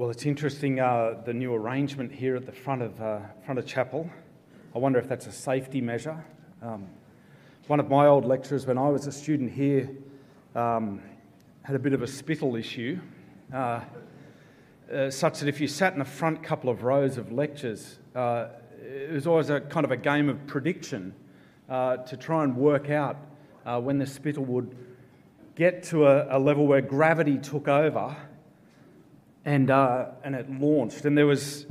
Well, it's interesting uh, the new arrangement here at the front of, uh, front of chapel. I wonder if that's a safety measure. Um, one of my old lecturers, when I was a student here, um, had a bit of a spittle issue, uh, uh such that if you sat in the front couple of rows of lectures, uh, it was always a kind of a game of prediction uh, to try and work out when the spittle would get to a, a level where gravity took over and, uh, and it launched. And there was,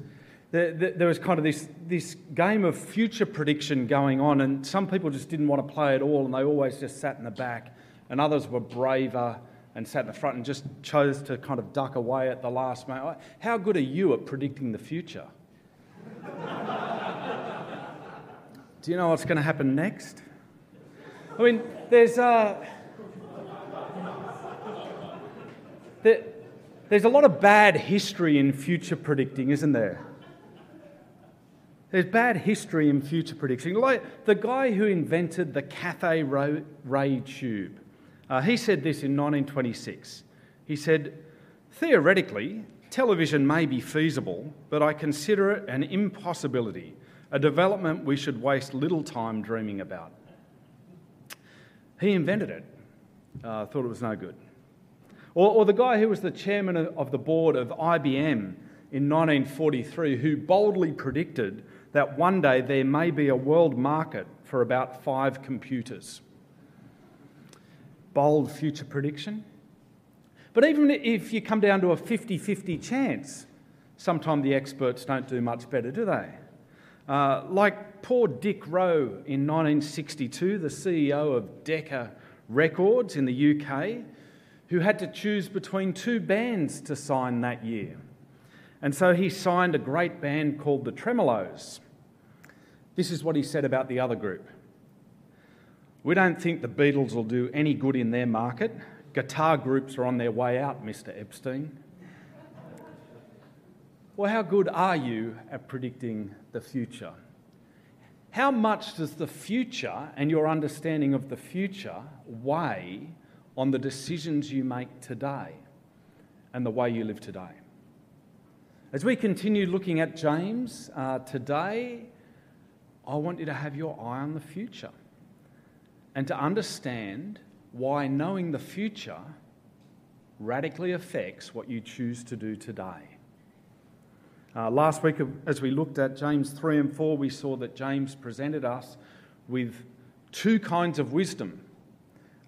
there, there was kind of this, this game of future prediction going on, and some people just didn't want to play at all, and they always just sat in the back, and others were braver and sat in the front and just chose to kind of duck away at the last moment. How good are you at predicting the future? Do you know what's going to happen next? I mean, there's. Uh, there, there's a lot of bad history in future predicting, isn't there? There's bad history in future prediction. Like the guy who invented the cathode ray tube, uh, he said this in 1926. He said, Theoretically, television may be feasible, but I consider it an impossibility, a development we should waste little time dreaming about. He invented it, uh, thought it was no good. Or, or the guy who was the chairman of the board of IBM in 1943, who boldly predicted that one day there may be a world market for about five computers. Bold future prediction. But even if you come down to a 50 50 chance, sometimes the experts don't do much better, do they? Uh, like poor Dick Rowe in 1962, the CEO of Decca Records in the UK, who had to choose between two bands to sign that year. And so he signed a great band called the Tremeloes. This is what he said about the other group. We don't think the Beatles will do any good in their market. Guitar groups are on their way out, Mr. Epstein. Well, how good are you at predicting the future? How much does the future and your understanding of the future weigh on the decisions you make today and the way you live today. As we continue looking at James uh, today, I want you to have your eye on the future and to understand why knowing the future radically affects what you choose to do today. Uh, last week, as we looked at James 3 and 4, we saw that James presented us with two kinds of wisdom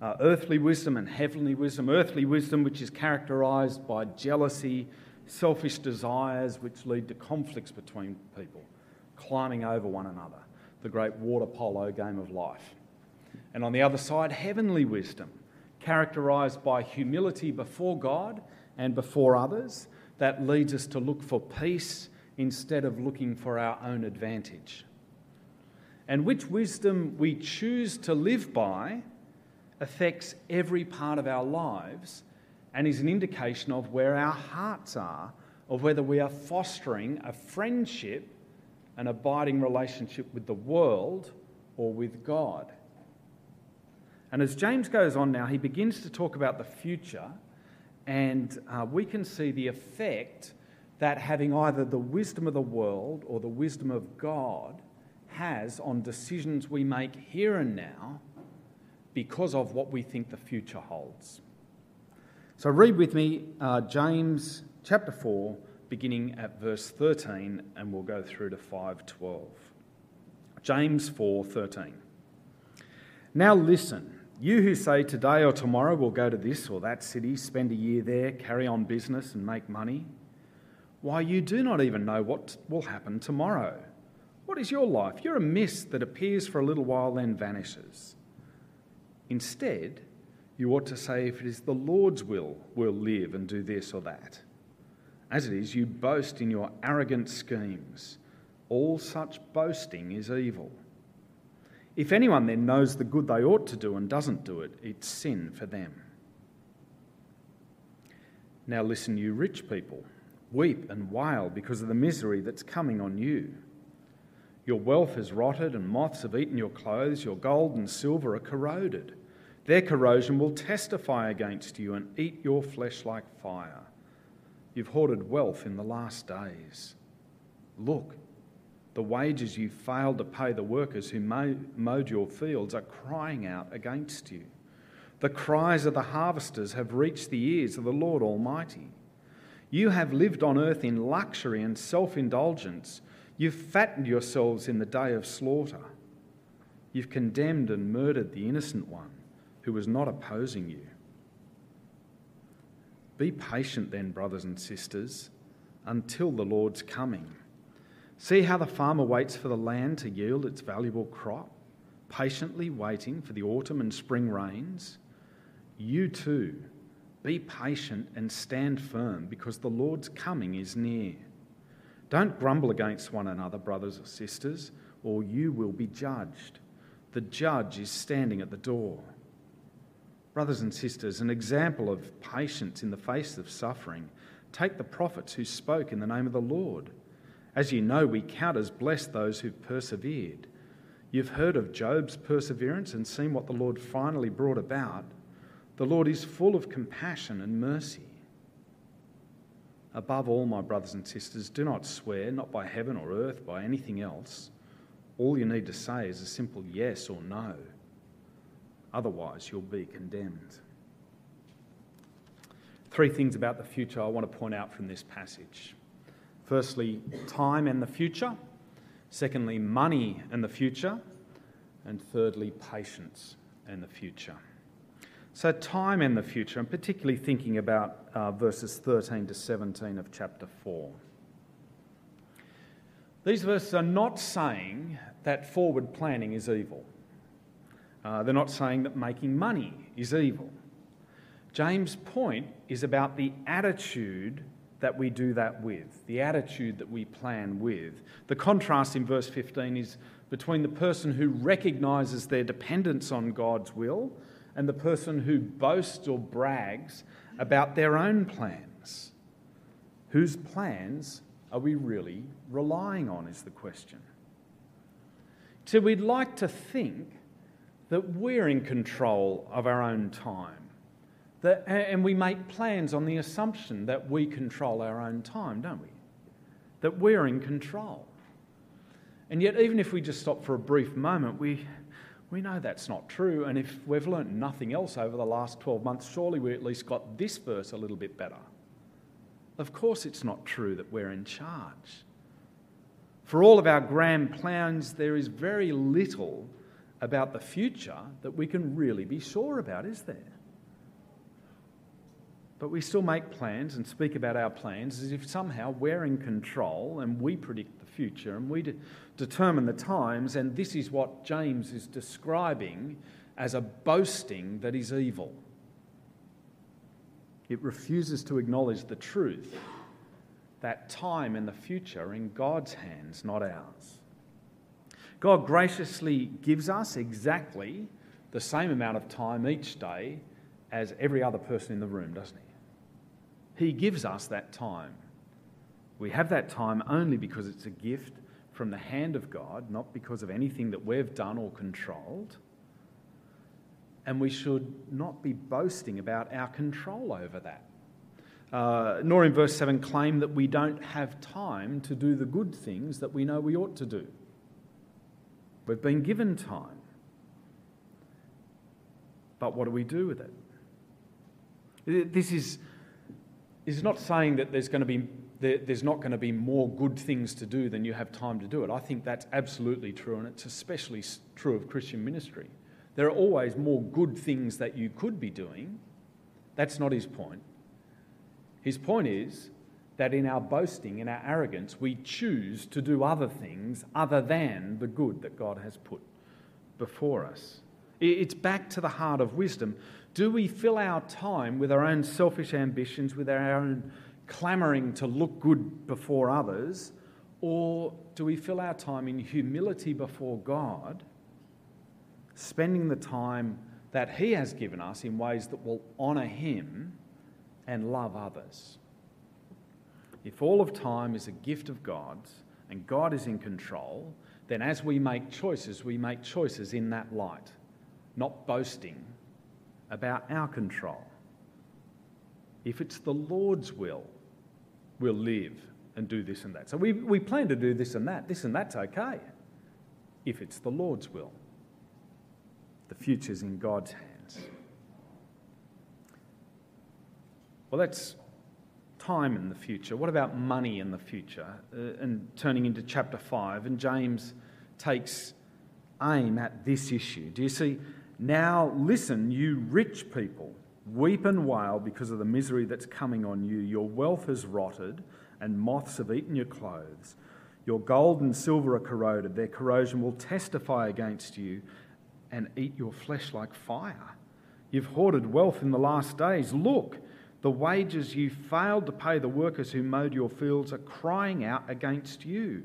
uh, earthly wisdom and heavenly wisdom. Earthly wisdom, which is characterized by jealousy, selfish desires, which lead to conflicts between people, climbing over one another, the great water polo game of life. And on the other side, heavenly wisdom, characterized by humility before God and before others, that leads us to look for peace instead of looking for our own advantage. And which wisdom we choose to live by affects every part of our lives and is an indication of where our hearts are, of whether we are fostering a friendship, an abiding relationship with the world or with God. And as James goes on now, he begins to talk about the future, and uh, we can see the effect that having either the wisdom of the world or the wisdom of God has on decisions we make here and now because of what we think the future holds. So, read with me uh, James chapter 4, beginning at verse 13, and we'll go through to 512. James 4 13. Now listen, you who say today or tomorrow we'll go to this or that city, spend a year there, carry on business, and make money. Why, you do not even know what will happen tomorrow. What is your life? You're a mist that appears for a little while, then vanishes. Instead, you ought to say, if it is the Lord's will, we'll live and do this or that. As it is, you boast in your arrogant schemes. All such boasting is evil. If anyone then knows the good they ought to do and doesn't do it, it's sin for them. Now listen, you rich people, weep and wail because of the misery that's coming on you. Your wealth has rotted, and moths have eaten your clothes, your gold and silver are corroded. Their corrosion will testify against you and eat your flesh like fire. You've hoarded wealth in the last days. Look, the wages you failed to pay the workers who mowed your fields are crying out against you. The cries of the harvesters have reached the ears of the Lord Almighty. You have lived on earth in luxury and self indulgence. You've fattened yourselves in the day of slaughter. You've condemned and murdered the innocent one who was not opposing you. Be patient then, brothers and sisters, until the Lord's coming. See how the farmer waits for the land to yield its valuable crop, patiently waiting for the autumn and spring rains. You too, be patient and stand firm, because the Lord's coming is near. Don't grumble against one another, brothers or sisters, or you will be judged. The judge is standing at the door. Brothers and sisters, an example of patience in the face of suffering. Take the prophets who spoke in the name of the Lord. As you know, we count as blessed those who've persevered. You've heard of Job's perseverance and seen what the Lord finally brought about. The Lord is full of compassion and mercy. Above all, my brothers and sisters, do not swear, not by heaven or earth, by anything else. All you need to say is a simple yes or no. Otherwise, you'll be condemned. Three things about the future I want to point out from this passage. Firstly, time and the future. Secondly, money and the future. And thirdly, patience and the future. So, time and the future, I'm particularly thinking about uh, verses 13 to 17 of chapter 4. These verses are not saying that forward planning is evil. Uh, they're not saying that making money is evil. James' point is about the attitude that we do that with, the attitude that we plan with. The contrast in verse 15 is between the person who recognizes their dependence on God's will and the person who boasts or brags about their own plans. Whose plans are we really relying on, is the question. So we'd like to think that we're in control of our own time. That, and we make plans on the assumption that we control our own time, don't we? That we're in control. And yet, even if we just stop for a brief moment, we, we know that's not true. And if we've learnt nothing else over the last 12 months, surely we at least got this verse a little bit better. Of course, it's not true that we're in charge. For all of our grand plans, there is very little about the future that we can really be sure about, is there? But we still make plans and speak about our plans as if somehow we're in control and we predict the future and we de- determine the times, and this is what James is describing as a boasting that is evil. It refuses to acknowledge the truth that time and the future are in God's hands, not ours. God graciously gives us exactly the same amount of time each day as every other person in the room, doesn't he? He gives us that time. We have that time only because it's a gift from the hand of God, not because of anything that we've done or controlled. And we should not be boasting about our control over that. Uh, nor in verse 7 claim that we don't have time to do the good things that we know we ought to do. We've been given time. But what do we do with it? This is, is not saying that there's going to be there's not going to be more good things to do than you have time to do it. I think that's absolutely true, and it's especially true of Christian ministry. There are always more good things that you could be doing. That's not his point. His point is that in our boasting, in our arrogance, we choose to do other things other than the good that God has put before us. It's back to the heart of wisdom. Do we fill our time with our own selfish ambitions, with our own clamouring to look good before others, or do we fill our time in humility before God, spending the time that He has given us in ways that will honour Him and love others? If all of time is a gift of God's and God is in control, then as we make choices, we make choices in that light, not boasting about our control. If it's the Lord's will we'll live and do this and that. So we, we plan to do this and that. This and that's okay if it's the Lord's will. The future's in God's hands. Well, that's time in the future. What about money in the future? Uh, and turning into chapter 5, and James takes aim at this issue. Do you see? Now listen, you rich people, weep and wail because of the misery that's coming on you. Your wealth has rotted, and moths have eaten your clothes. Your gold and silver are corroded. Their corrosion will testify against you and eat your flesh like fire. You've hoarded wealth in the last days. Look, the wages you failed to pay the workers who mowed your fields are crying out against you.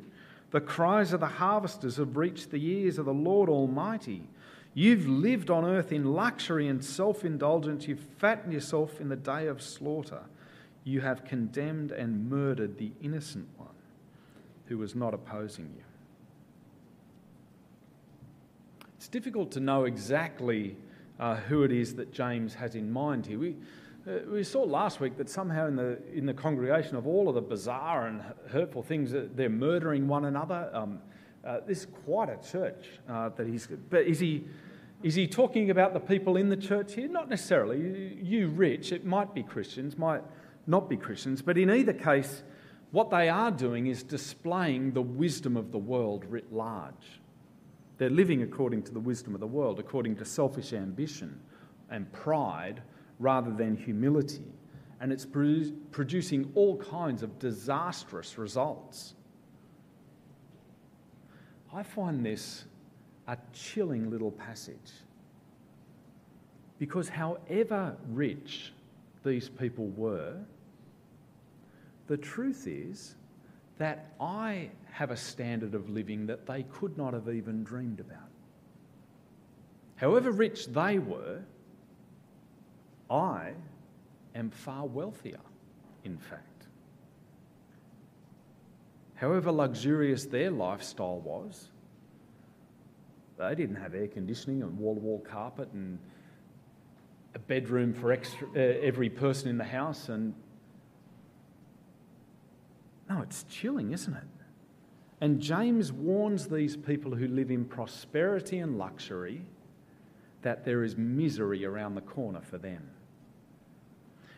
The cries of the harvesters have reached the ears of the Lord Almighty. You've lived on earth in luxury and self indulgence. You've fattened yourself in the day of slaughter. You have condemned and murdered the innocent one who was not opposing you. It's difficult to know exactly uh, who it is that James has in mind here. We, we saw last week that somehow in the, in the congregation of all of the bizarre and hurtful things, they're murdering one another. Um, uh, this is quite a church uh, that he's. But is he, is he talking about the people in the church here? Not necessarily. You rich, it might be Christians, might not be Christians, but in either case, what they are doing is displaying the wisdom of the world writ large. They're living according to the wisdom of the world, according to selfish ambition and pride rather than humility. And it's producing all kinds of disastrous results. I find this a chilling little passage. Because however rich these people were, the truth is that I have a standard of living that they could not have even dreamed about. However rich they were, I am far wealthier, in fact. However luxurious their lifestyle was, they didn't have air conditioning and wall to wall carpet and a bedroom for extra, uh, every person in the house. And no, it's chilling, isn't it? And James warns these people who live in prosperity and luxury that there is misery around the corner for them.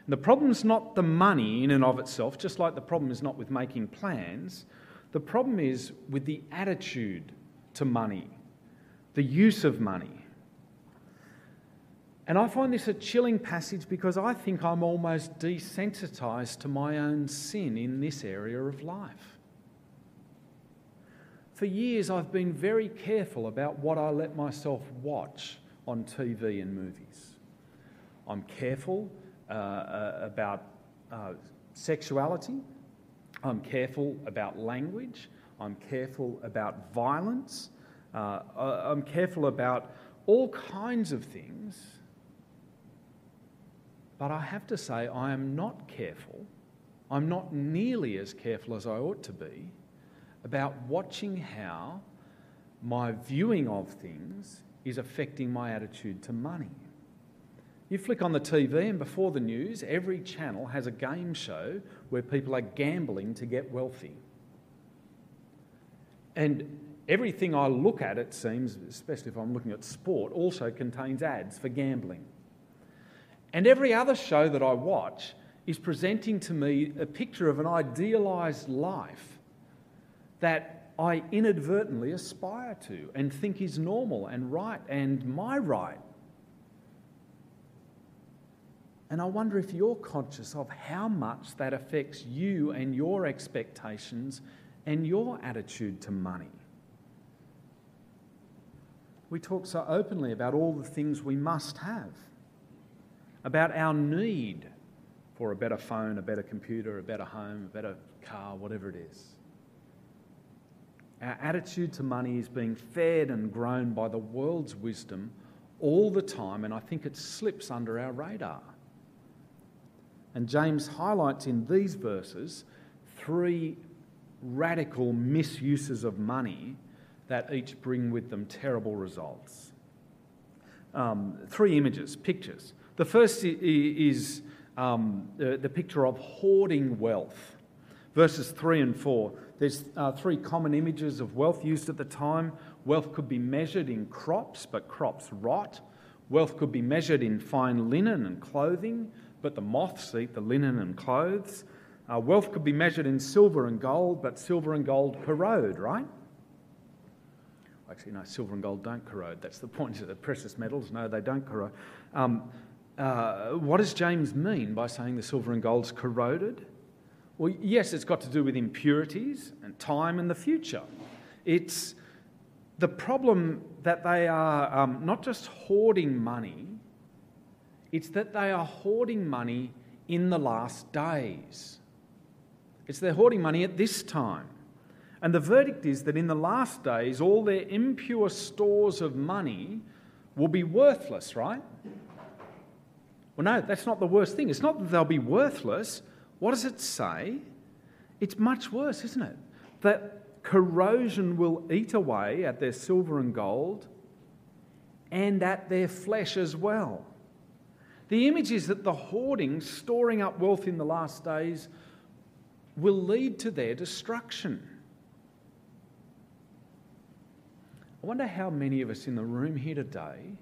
And the problem's not the money in and of itself, just like the problem is not with making plans. The problem is with the attitude to money, the use of money. And I find this a chilling passage because I think I'm almost desensitized to my own sin in this area of life. For years, I've been very careful about what I let myself watch on TV and movies. I'm careful uh, uh, about uh, sexuality. I'm careful about language. I'm careful about violence. Uh, I'm careful about all kinds of things. But I have to say, I am not careful. I'm not nearly as careful as I ought to be about watching how my viewing of things is affecting my attitude to money. You flick on the TV, and before the news, every channel has a game show where people are gambling to get wealthy. And everything I look at, it seems, especially if I'm looking at sport, also contains ads for gambling. And every other show that I watch is presenting to me a picture of an idealised life that I inadvertently aspire to and think is normal and right and my right. And I wonder if you're conscious of how much that affects you and your expectations and your attitude to money. We talk so openly about all the things we must have, about our need for a better phone, a better computer, a better home, a better car, whatever it is. Our attitude to money is being fed and grown by the world's wisdom all the time, and I think it slips under our radar. And James highlights in these verses three radical misuses of money that each bring with them terrible results. Um, three images, pictures. The first is um, the, picture of hoarding wealth. verses 3 and 4. There's uh, three common images of wealth used at the time. Wealth could be measured in crops, but crops rot. Wealth could be measured in fine linen and clothing, but the moths eat the linen and clothes. Uh, wealth could be measured in silver and gold, but silver and gold corrode, right? Actually, no, silver and gold don't corrode. That's the point. Of the precious metals, no, they don't corrode. Um, uh, what does James mean by saying the silver and gold's corroded? Well, yes, it's got to do with impurities and time and the future. It's the problem that they are um, not just hoarding money, it's that they are hoarding money in the last days. It's they're hoarding money at this time. And the verdict is that in the last days, all their impure stores of money will be worthless, right? Well, no, that's not the worst thing. It's not that they'll be worthless. What does it say? It's much worse, isn't it? That corrosion will eat away at their silver and gold and at their flesh as well. The image is that the hoarding, storing up wealth in the last days, will lead to their destruction. I wonder how many of us in the room here today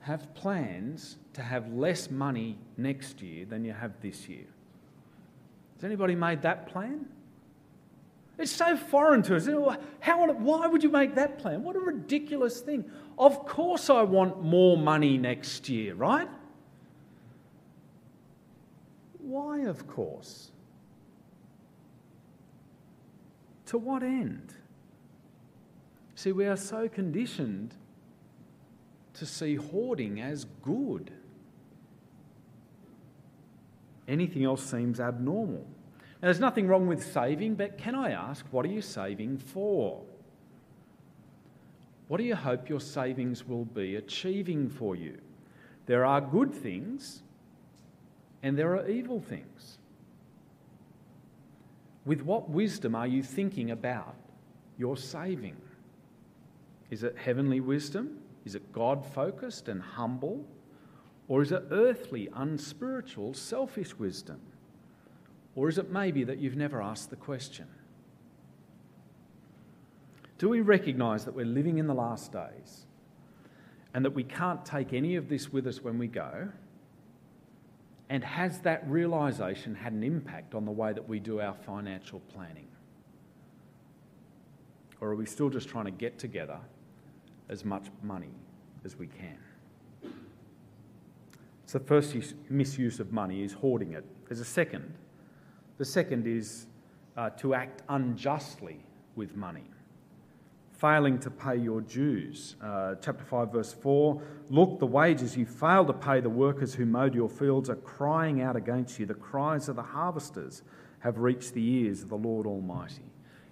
have plans to have less money next year than you have this year. Has anybody made that plan? It's so foreign to us. How, why would you make that plan? What a ridiculous thing. Of course, I want more money next year, right? Why, of course? To what end? See, we are so conditioned to see hoarding as good. Anything else seems abnormal. Now, there's nothing wrong with saving, but can I ask, what are you saving for? What do you hope your savings will be achieving for you? There are good things and there are evil things. With what wisdom are you thinking about your saving? Is it heavenly wisdom? Is it God focused and humble? Or is it earthly, unspiritual, selfish wisdom? Or is it maybe that you've never asked the question? Do we recognise that we're living in the last days and that we can't take any of this with us when we go? And has that realisation had an impact on the way that we do our financial planning? Or are we still just trying to get together as much money as we can. So the first misuse of money is hoarding it. There's a second. The second is uh, to act unjustly with money, failing to pay your dues. Uh, chapter 5, verse 4 Look, the wages you fail to pay the workers who mowed your fields are crying out against you. The cries of the harvesters have reached the ears of the Lord Almighty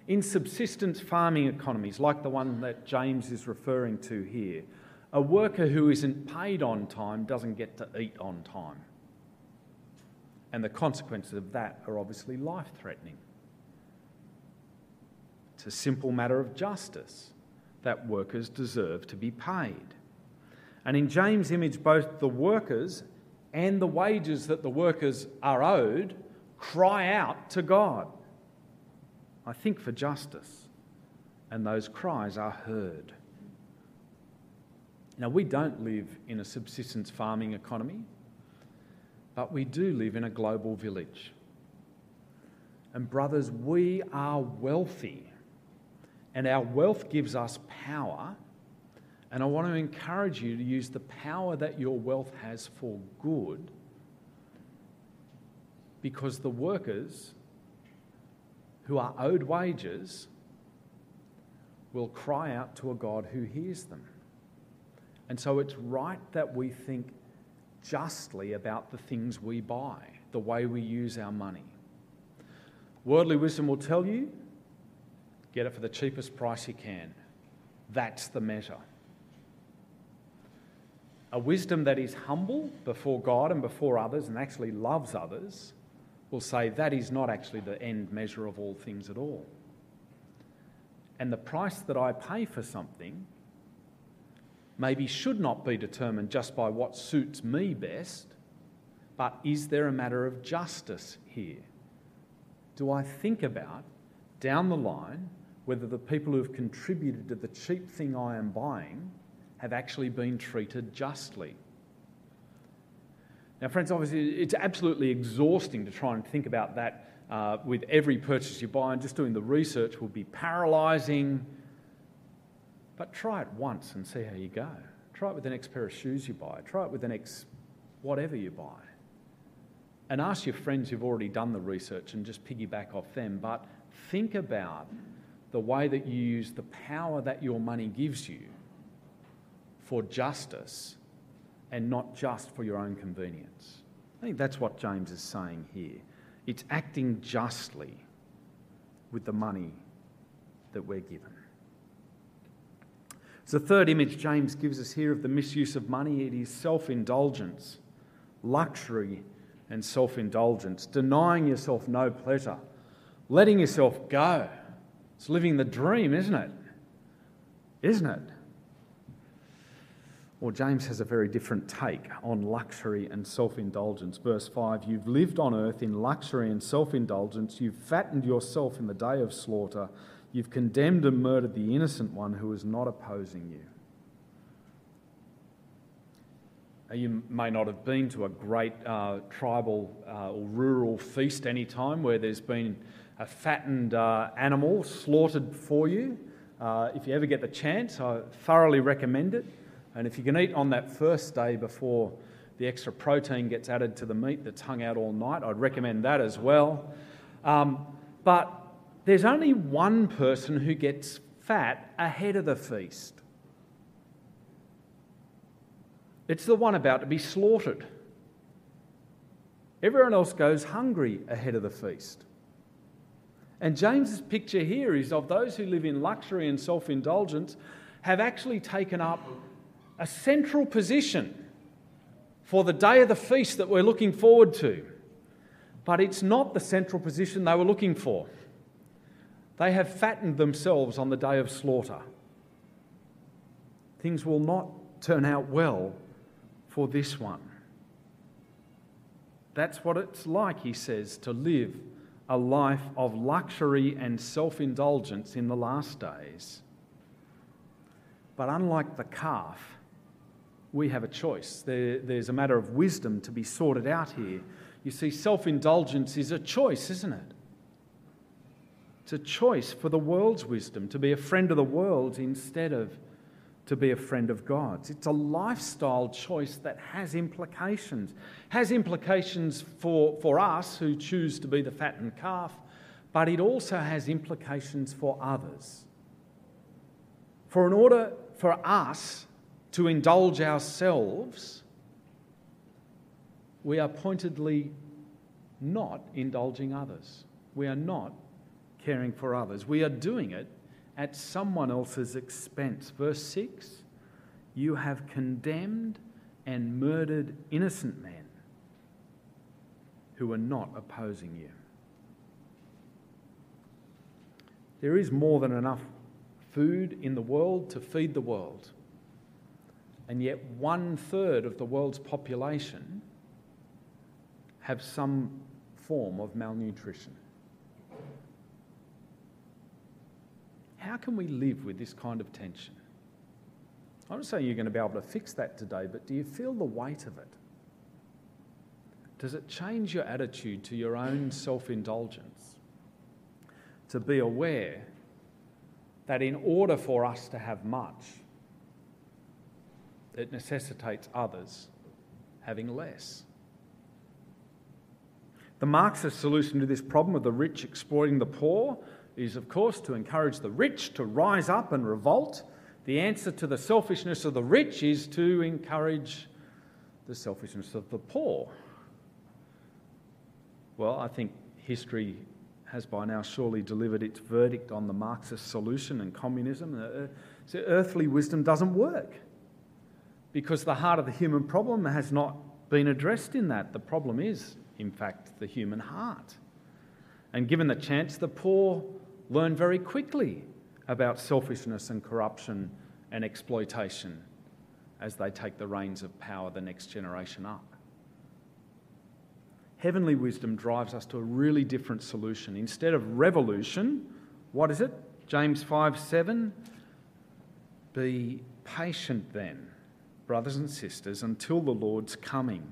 in subsistence farming economies, like the one that James is referring to here, a worker who isn't paid on time doesn't get to eat on time. And the consequences of that are obviously life threatening. It's a simple matter of justice that workers deserve to be paid. And in James' image, both the workers and the wages that the workers are owed cry out to God. I think for justice, and those cries are heard. Now, we don't live in a subsistence farming economy, but we do live in a global village. And, brothers, we are wealthy, and our wealth gives us power. And I want to encourage you to use the power that your wealth has for good because the workers who are owed wages will cry out to a God who hears them. And so it's right that we think justly about the things we buy, the way we use our money. Worldly wisdom will tell you get it for the cheapest price you can. That's the measure. A wisdom that is humble before God and before others and actually loves others will say that is not actually the end measure of all things at all. And the price that I pay for something maybe should not be determined just by what suits me best, but is there a matter of justice here? do I think about down the line whether the people who have contributed to the cheap thing I am buying have actually been treated justly? Now, friends, obviously, it's absolutely exhausting to try and think about that uh, with every purchase you buy, and just doing the research will be paralysing. But try it once and see how you go. Try it with the next pair of shoes you buy. Try it with the next whatever you buy. And ask your friends who've already done the research and just piggyback off them. But think about the way that you use the power that your money gives you for justice and not just for your own convenience. I think that's what James is saying here. It's acting justly with the money that we're given. It's the third image James gives us here of the misuse of money. It is self indulgence, luxury, and self indulgence, denying yourself no pleasure, letting yourself go. It's living the dream, isn't it? Isn't it? Well, James has a very different take on luxury and self indulgence. Verse 5 You've lived on earth in luxury and self indulgence. You've fattened yourself in the day of slaughter. You've condemned and murdered the innocent one who is not opposing you. You may not have been to a great uh, tribal uh, or rural feast any time where there's been a fattened uh, animal slaughtered for you. Uh, if you ever get the chance, I thoroughly recommend it. And if you can eat on that first day before the extra protein gets added to the meat that's hung out all night, I'd recommend that as well. Um, but there's only one person who gets fat ahead of the feast. It's the one about to be slaughtered. Everyone else goes hungry ahead of the feast. And James's picture here is of those who live in luxury and self indulgence have actually taken up a central position for the day of the feast that we're looking forward to. But it's not the central position they were looking for. They have fattened themselves on the day of slaughter. Things will not turn out well for this one. That's what it's like, he says, to live a life of luxury and self indulgence in the last days. But unlike the calf, we have a choice. There, there's a matter of wisdom to be sorted out here. You see, self indulgence is a choice, isn't it? It's a choice for the world's wisdom to be a friend of the world instead of to be a friend of God's. It's a lifestyle choice that has implications. Has implications for, for us who choose to be the fattened calf, but it also has implications for others. For in order for us to indulge ourselves, we are pointedly not indulging others. We are not caring for others. We are doing it at someone else's expense. Verse 6 You have condemned and murdered innocent men who are not opposing you. There is more than enough food in the world to feed the world and yet one third of the world's population have some form of malnutrition. How can we live with this kind of tension? I'm not saying you're going to be able to fix that today, but do you feel the weight of it? Does it change your attitude to your own self indulgence? To be aware that in order for us to have much, it necessitates others having less. The Marxist solution to this problem of the rich exploiting the poor is, of course, to encourage the rich to rise up and revolt. The answer to the selfishness of the rich is to encourage the selfishness of the poor. Well, I think history has by now surely delivered its verdict on the Marxist solution and communism. Uh, so earthly wisdom doesn't work because the heart of the human problem has not been addressed in that. The problem is, in fact, the human heart. And given the chance, the poor learn very quickly about selfishness and corruption and exploitation as they take the reins of power the next generation up. Heavenly wisdom drives us to a really different solution. Instead of revolution, what is it? James 5 7. Be patient then, brothers and sisters, until the Lord's coming.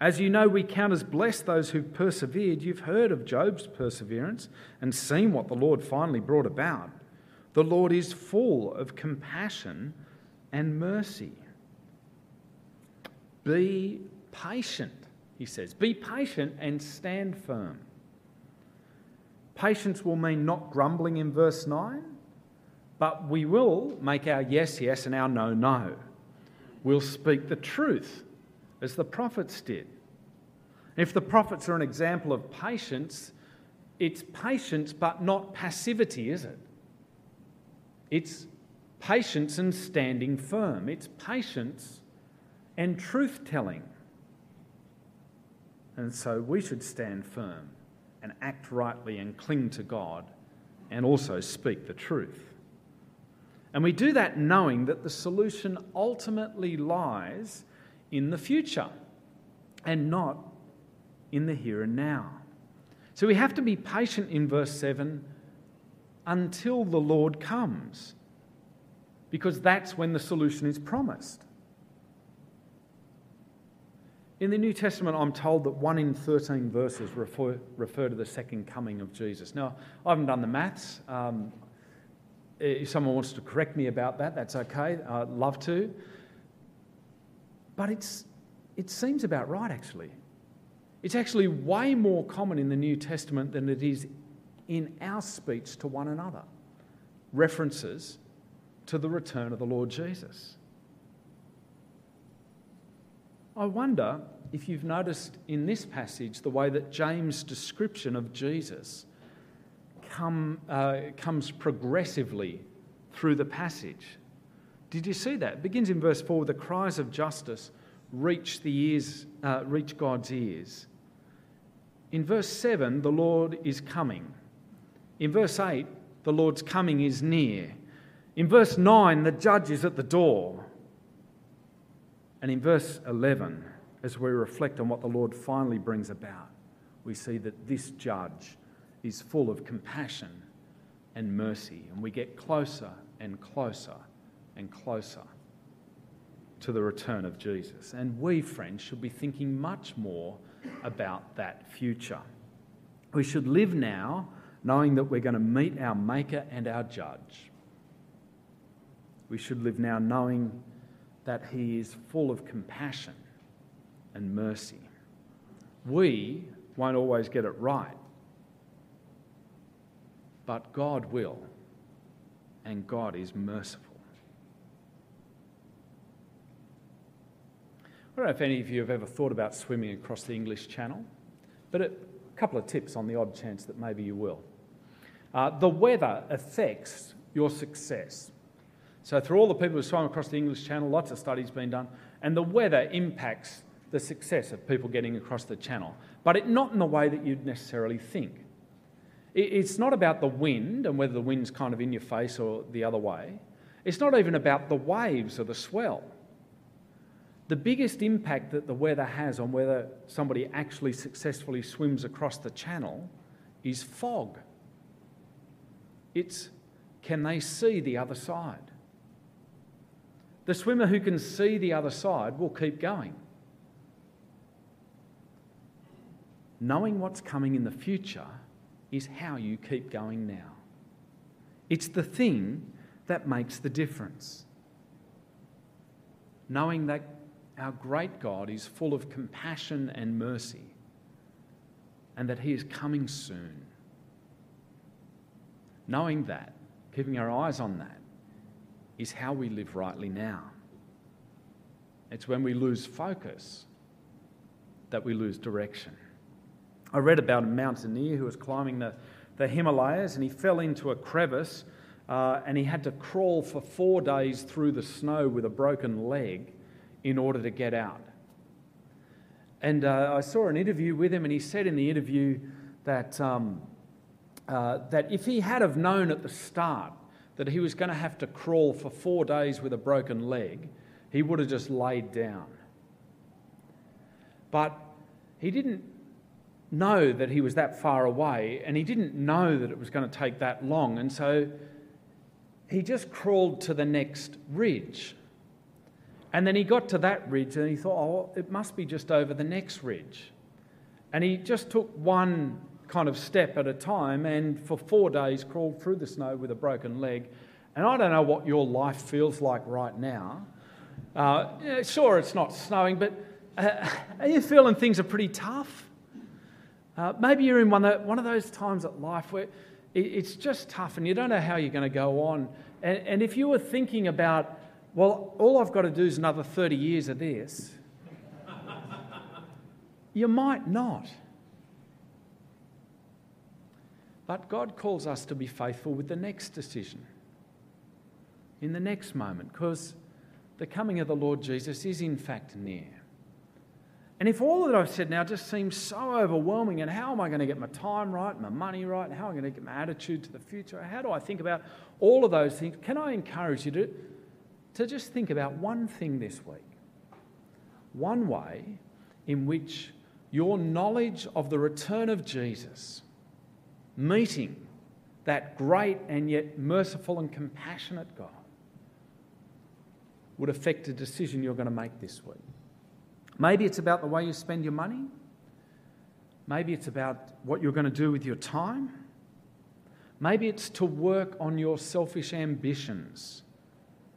As you know, we count as blessed those who've persevered. You've heard of Job's perseverance and seen what the Lord finally brought about. The Lord is full of compassion and mercy. Be patient, he says. Be patient and stand firm. Patience will mean not grumbling in verse 9, but we will make our yes, yes and our no, no. We'll speak the truth as the prophets did. If the prophets are an example of patience, it's patience but not passivity, is it? It's patience and standing firm. It's patience and truth telling. And so we should stand firm and act rightly and cling to God and also speak the truth. And we do that knowing that the solution ultimately lies in the future and not in the here and now. So we have to be patient in verse 7 until the Lord comes, because that's when the solution is promised. In the New Testament, I'm told that 1 in 13 verses refer, refer to the second coming of Jesus. Now, I haven't done the maths. Um, if someone wants to correct me about that, that's okay. I'd love to. But it's, it seems about right, actually. It's actually way more common in the New Testament than it is in our speech to one another. References to the return of the Lord Jesus. I wonder if you've noticed in this passage the way that James' description of Jesus come, uh, comes progressively through the passage. Did you see that? It begins in verse 4 the cries of justice reach, the ears, uh, reach God's ears. In verse 7, the Lord is coming. In verse 8, the Lord's coming is near. In verse 9, the judge is at the door. And in verse 11, as we reflect on what the Lord finally brings about, we see that this judge is full of compassion and mercy. And we get closer and closer and closer to the return of Jesus. And we, friends, should be thinking much more about that future. We should live now knowing that we're going to meet our Maker and our Judge. We should live now knowing that He is full of compassion and mercy. We won't always get it right, but God will, and God is merciful. I don't know if any of you have ever thought about swimming across the English Channel, but a couple of tips on the odd chance that maybe you will. Uh, the weather affects your success. So, through all the people who swam across the English Channel, lots of studies been done, and the weather impacts the success of people getting across the channel, but it, not in the way that you'd necessarily think. It, it's not about the wind and whether the wind's kind of in your face or the other way. It's not even about the waves or the swell. The biggest impact that the weather has on whether somebody actually successfully swims across the channel is fog. It's can they see the other side? The swimmer who can see the other side will keep going. Knowing what's coming in the future is how you keep going now. It's the thing that makes the difference. Knowing that our great God is full of compassion and mercy, and that He is coming soon. Knowing that, keeping our eyes on that, is how we live rightly now. It's when we lose focus that we lose direction. I read about a mountaineer who was climbing the, the Himalayas and he fell into a crevice uh, and he had to crawl for four days through the snow with a broken leg in order to get out. And uh, I saw an interview with him, and he said in the interview that, um, uh, that if he had have known at the start that he was going to have to crawl for four days with a broken leg, he would have just laid down. But he didn't know that he was that far away, and he didn't know that it was going to take that long. And so he just crawled to the next ridge. And then he got to that ridge and he thought, oh, it must be just over the next ridge. And he just took one kind of step at a time and for four days crawled through the snow with a broken leg. And I don't know what your life feels like right now. Uh, yeah, sure, it's not snowing, but uh, are you feeling things are pretty tough? Uh, maybe you're in one of, one of those times at life where it's just tough and you don't know how you're going to go on. And, and if you were thinking about, well, all I've got to do is another 30 years of this, you might not. But God calls us to be faithful with the next decision, in the next moment, because the coming of the Lord Jesus is in fact near. And if all that I've said now just seems so overwhelming, and how am I going to get my time right, my money right, how am I going to get my attitude to the future? How do I think about all of those things? Can I encourage you to, to just think about one thing this week? One way in which your knowledge of the return of Jesus, meeting that great and yet merciful and compassionate God, would affect a decision you're going to make this week. Maybe it's about the way you spend your money. Maybe it's about what you're going to do with your time. Maybe it's to work on your selfish ambitions,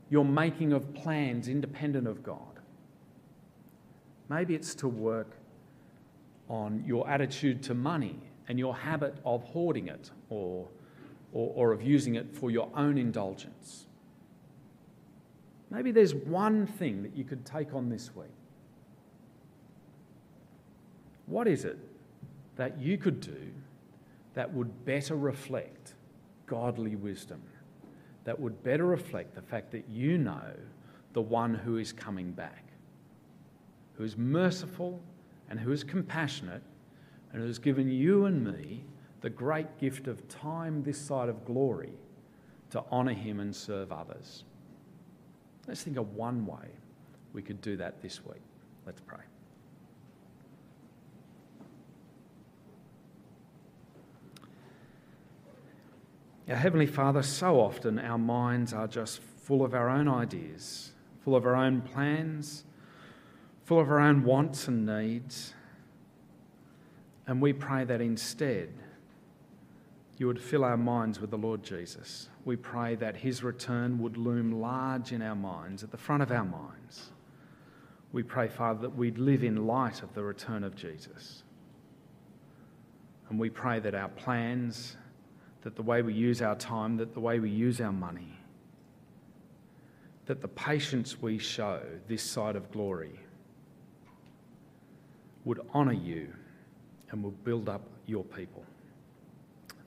your making of plans independent of God. Maybe it's to work on your attitude to money and your habit of hoarding it or, or, or of using it for your own indulgence. Maybe there's one thing that you could take on this week what is it that you could do that would better reflect godly wisdom, that would better reflect the fact that you know the one who is coming back, who is merciful and who is compassionate and who has given you and me the great gift of time this side of glory to honour him and serve others. Let's think of one way we could do that this week. Let's pray. Our Heavenly Father, so often our minds are just full of our own ideas, full of our own plans, full of our own wants and needs. And we pray that instead you would fill our minds with the Lord Jesus. We pray that his return would loom large in our minds, at the front of our minds. We pray, Father, that we'd live in light of the return of Jesus. And we pray that our plans that the way we use our time, that the way we use our money, that the patience we show this side of glory would honour you and will build up your people.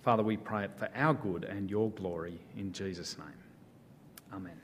Father, we pray it for our good and your glory in Jesus' name. Amen.